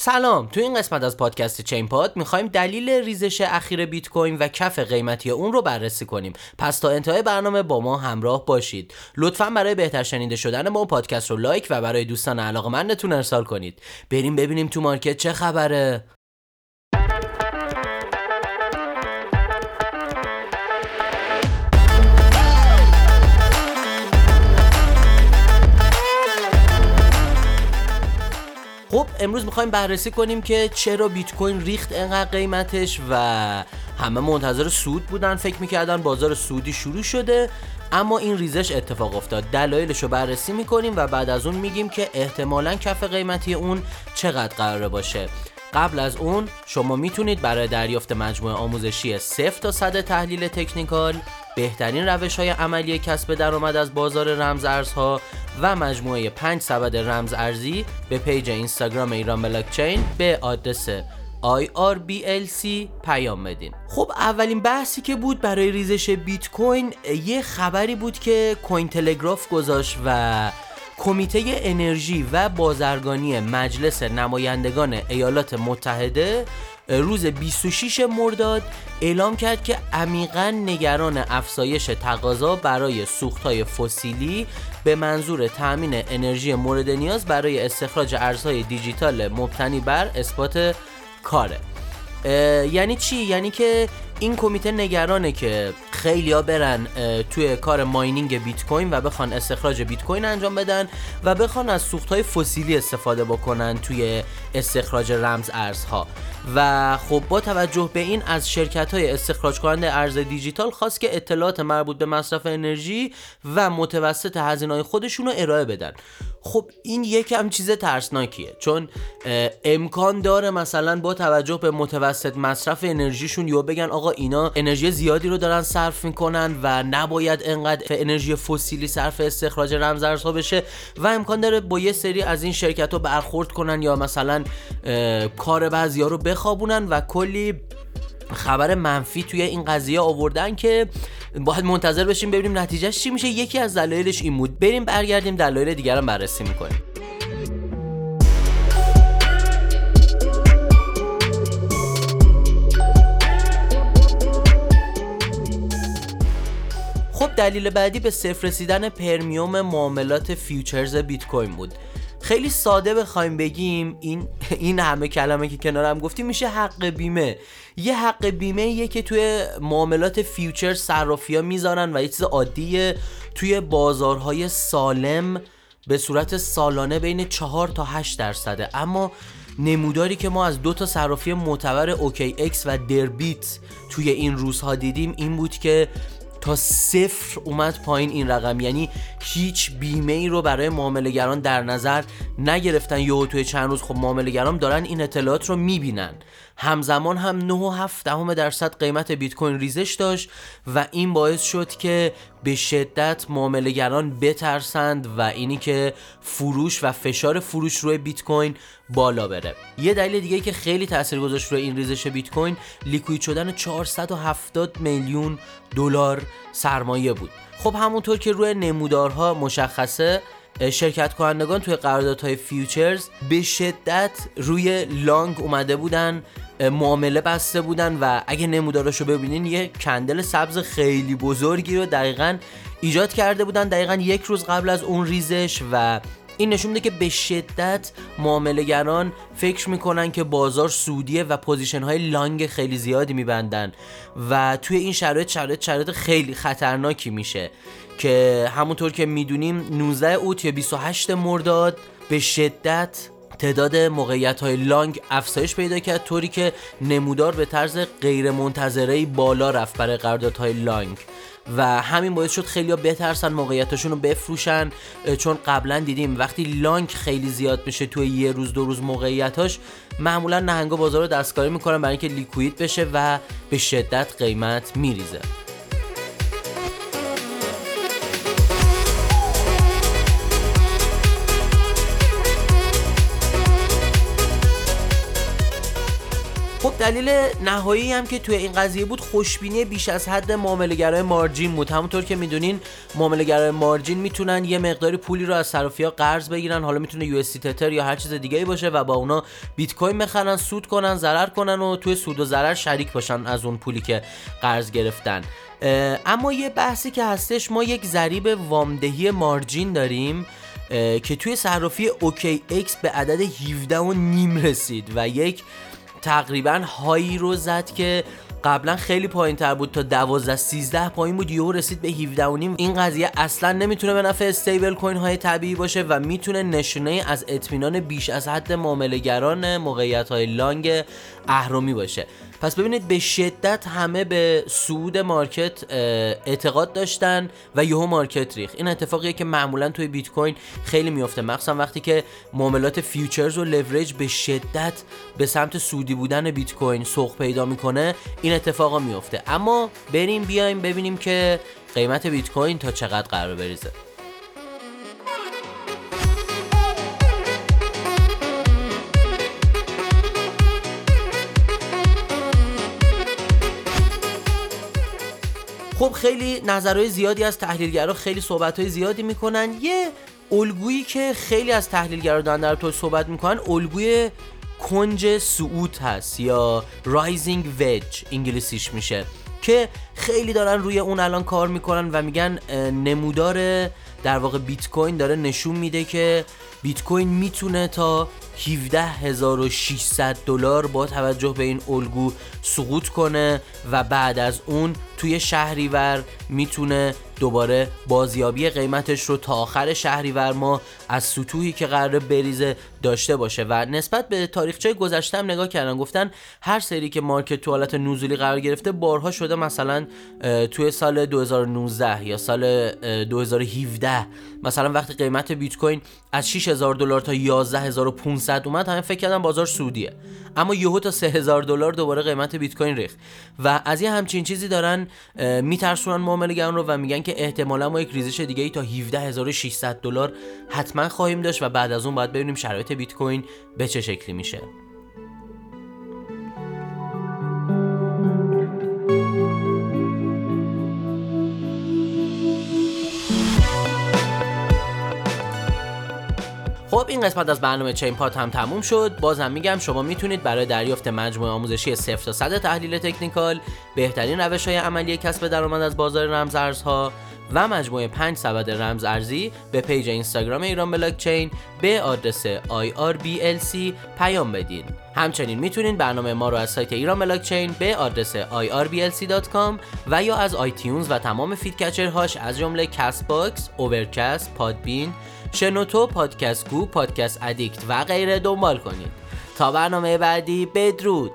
سلام. تو این قسمت از پادکست چین‌پاد می‌خوایم دلیل ریزش اخیر بیت کوین و کف قیمتی اون رو بررسی کنیم. پس تا انتهای برنامه با ما همراه باشید. لطفا برای بهتر شنیده شدن ما پادکست رو لایک و برای دوستان علاقمندتون ارسال کنید. بریم ببینیم تو market چه خبره. خب امروز می‌خوایم بررسی کنیم که چرا بیت کوین ریخت انقدر قیمتش و همه منتظر سود بودن فکر می‌کردن بازار سودی شروع شده اما این ریزش اتفاق افتاد. دلایلش رو بررسی می‌کنیم و بعد از اون میگیم که احتمالا کف قیمتی اون چقدر قراره باشه. قبل از اون شما می‌تونید برای دریافت مجموعه آموزشی 0 تا 100 تحلیل تکنیکال بهترین روش های عملی کسب درآمد از بازار رمز ارزها و مجموعه 5 سبد رمز ارزی به پیج اینستاگرام ایران بلاکچین به آدرس IRBLC پیام بدین. خب اولین بحثی که بود برای ریزش بیت کوین یه خبری بود که کوین‌تلگراف گذاشت و کمیته انرژی و بازرگانی مجلس نمایندگان ایالات متحده روز 26 مرداد اعلام کرد که عمیقا نگران افزایش تقاضا برای سوختهای فسیلی به منظور تأمین انرژی مورد نیاز برای استخراج ارزهای دیجیتال مبتنی بر اثبات کاره. یعنی چی؟ یعنی که این کمیته نگرانه که خیلیا برن توی کار ماینینگ بیت کوین و بخوان استخراج بیت کوین انجام بدن و بخوان از سوخت های فسیلی استفاده بکنن توی استخراج رمز ارزها. و خب با توجه به این از شرکت های استخراج کننده ارز دیجیتال خواست که اطلاعات مربوط به مصرف انرژی و متوسط هزینه های خودشون رو ارائه بدن. خب این یکم چیز ترسناکیه. چون امکان داره مثلا با توجه به متوسط مصرف انرژیشون یا بگن آقا اینا انرژی زیادی رو دارن صرف می‌کنن و نباید انقدر انرژی فسیلی صرف استخراج رمزارزها بشه و امکان داره با یه سری از این شرکت رو برخورد کنن یا مثلا کار بعضی رو بخوابونن و کلی خبر منفی توی این قضیه آوردن که باید منتظر بشیم ببینیم نتیجهش چی میشه. یکی از دلایلش این بود. بریم برگردیم دلایل دیگر رو بررسی می‌کنیم. خب دلیل بعدی به صفر رسیدن پرمیوم معاملات فیوچرز بیت کوین بود. خیلی ساده بخوایم بگیم این این همه کلمه که کنارم گفتیم میشه حق بیمه. یه حق بیمه یه که توی معاملات future صرافی می‌ذارن و یه چیز عادیه. توی بازارهای سالم به صورت سالانه بین 4 تا 8 درصده. اما نموداری که ما از دو تا صرافی معتبر OKEx و دریبیت توی این روزها دیدیم این بود که تا صفر اومد پایین این رقم. یعنی هیچ بیمه ای رو برای معاملهگران در نظر نگرفتن. یهو توی چند روز خب معاملهگران دارن این اطلاعات رو می‌بینن. همزمان هم 9.7 درصد قیمت بیت کوین ریزش داشت و این باعث شد که به شدت معاملهگران بترسند و اینی که فروش و فشار فروش روی بیت کوین بالا بره. یه دلیل دیگه که خیلی تاثیر گذاشت روی این ریزش بیت کوین liquid شدن 470 میلیون دلار سرمایه بود. خب همونطور که روی نمودارها مشخصه شرکت کنندگان توی قراردادهای futures به شدت روی long اومده بودن معامله بسته بودن و اگه نموداراشو ببینین یه candle سبز خیلی بزرگی رو دقیقا ایجاد کرده بودن. دقیقا یک روز قبل از اون ریزش و این نشون میده که به شدت معاملهگران فکر می‌کنن که بازار سودیه و position های long خیلی زیادی میبندن و توی این شرایط شرایط شرایط خیلی خطرناکی میشه که همونطور که می‌دونیم 19 اوت یا 28 مرداد به شدت تعداد موقعیت های لانگ افزایش پیدا کرد طوری که نمودار به طرز غیر منتظره بالا رفت برای قراردادهای لانگ. و همین باعث شد خیلی بترسن موقعیتشون رو بفروشن چون قبلا دیدیم وقتی لانگ خیلی زیاد میشه توی یه روز دو روز موقعیتاش معمولا نهنگا بازار رو دستکاری می‌کنن برای اینکه لیکوید بشه و به شدت قیمت میریزه. دلیل نهایی هم که توی این قضیه بود خوشبینی بیش از حد معامله‌گرای margin بود. همونطور که می‌دونین معامله‌گرای margin می‌تونن یه مقداری پولی رو از صرافی‌ها قرض بگیرن حالا می‌تونه یو تتر یا هر چیز دیگه باشه و با اونا بیت کوین بخرن سود کنن ضرر کنن و توی سود و ضرر شریک باشن از اون پولی که قرض گرفتن. اما یه بحثی که هستش ما یک ضریب وامدهی margin داریم که توی صرافی OKEx به عدد 17 و نیم رسید و یک تقریبا هایی رو زد که قبلا خیلی پایین تر بود تا 12 13 پایین بود. یهو رسید به 17 و نیم. این قضیه اصلا نمی‌تونه به نفع استیبل کوین های طبیعی باشه و می‌تونه نشونه از اطمینان بیش از حد معاملهگران موقعیت های لانگ اهرمی باشه. پس ببینید به شدت همه به سود مارکت اعتقاد داشتن و یهو مارکت ریخ این اتفاقیه که معمولا توی بیت کوین خیلی میفته مخصوصا وقتی که معاملات فیوچرز و لورج به شدت به سمت سودی بودن بیت کوین سوق پیدا می‌کنه این اتفاقا میفته اما بریم بیایم ببینیم که قیمت بیت کوین تا چقدر قرار بریزه. خب خیلی نظرهای زیادی از تحلیلگرا خیلی صحبتهای زیادی می‌کنن. یه الگویی که خیلی از تحلیلگرا دارن در تو صحبت می‌کنن الگوی کنج صعود هست یا rising wedge انگلیسیش میشه که خیلی دارن روی اون الان کار می‌کنن و میگن نمودار در واقع بیت کوین داره نشون میده که بیت کوین می‌تونه تا 17600 دلار با توجه به این الگو سقوط کنه و بعد از اون توی شهریور می‌تونه دوباره بازیابی قیمتش رو تا آخر شهریور ما از سطوحی که قرار بریزه داشته باشه. و نسبت به تاریخچه گذشته هم نگاه کردن گفتن هر سری که مارکت تو حالت نزولی قرار گرفته بارها شده مثلا توی سال 2019 یا سال 2017 مثلا وقتی قیمت بیت کوین از 6000 دلار تا 11500 اومد همه فکر کردن بازار سودیه. اما یهو تا 3000 دلار دوباره قیمت بیت کوین ریخت. و از یه همچین چیزی دارن میترسونن معاملهگران رو و میگن که احتمالا ما یک ریزش دیگه ای تا 17600 دلار حتما خواهیم داشت و بعد از اون باید ببینیم شرایط بیت کوین به چه شکلی میشه. خب این قسمت از برنامه چین پات هم تموم شد. بازم میگم شما می‌تونید برای دریافت مجموعه آموزشی 0 تا 100 تحلیل تکنیکال بهترین روش های عملی کسب درآمد از بازار رمزارزها و مجموعه 5 سبد رمز ارزی به پیج اینستاگرام ایران بلاکچین به آدرس IRBLC پیام بدین. همچنین می‌تونید برنامه ما رو از سایت ایران بلاکچین به آدرس irblc.com و یا از iTunes و تمام podcatcher هاش از جمله Castbox، Overcast، Podbean، شنوتو، Podcast Go، Podcast Addict و غیره دنبال کنید تا برنامه بعدی بدرود!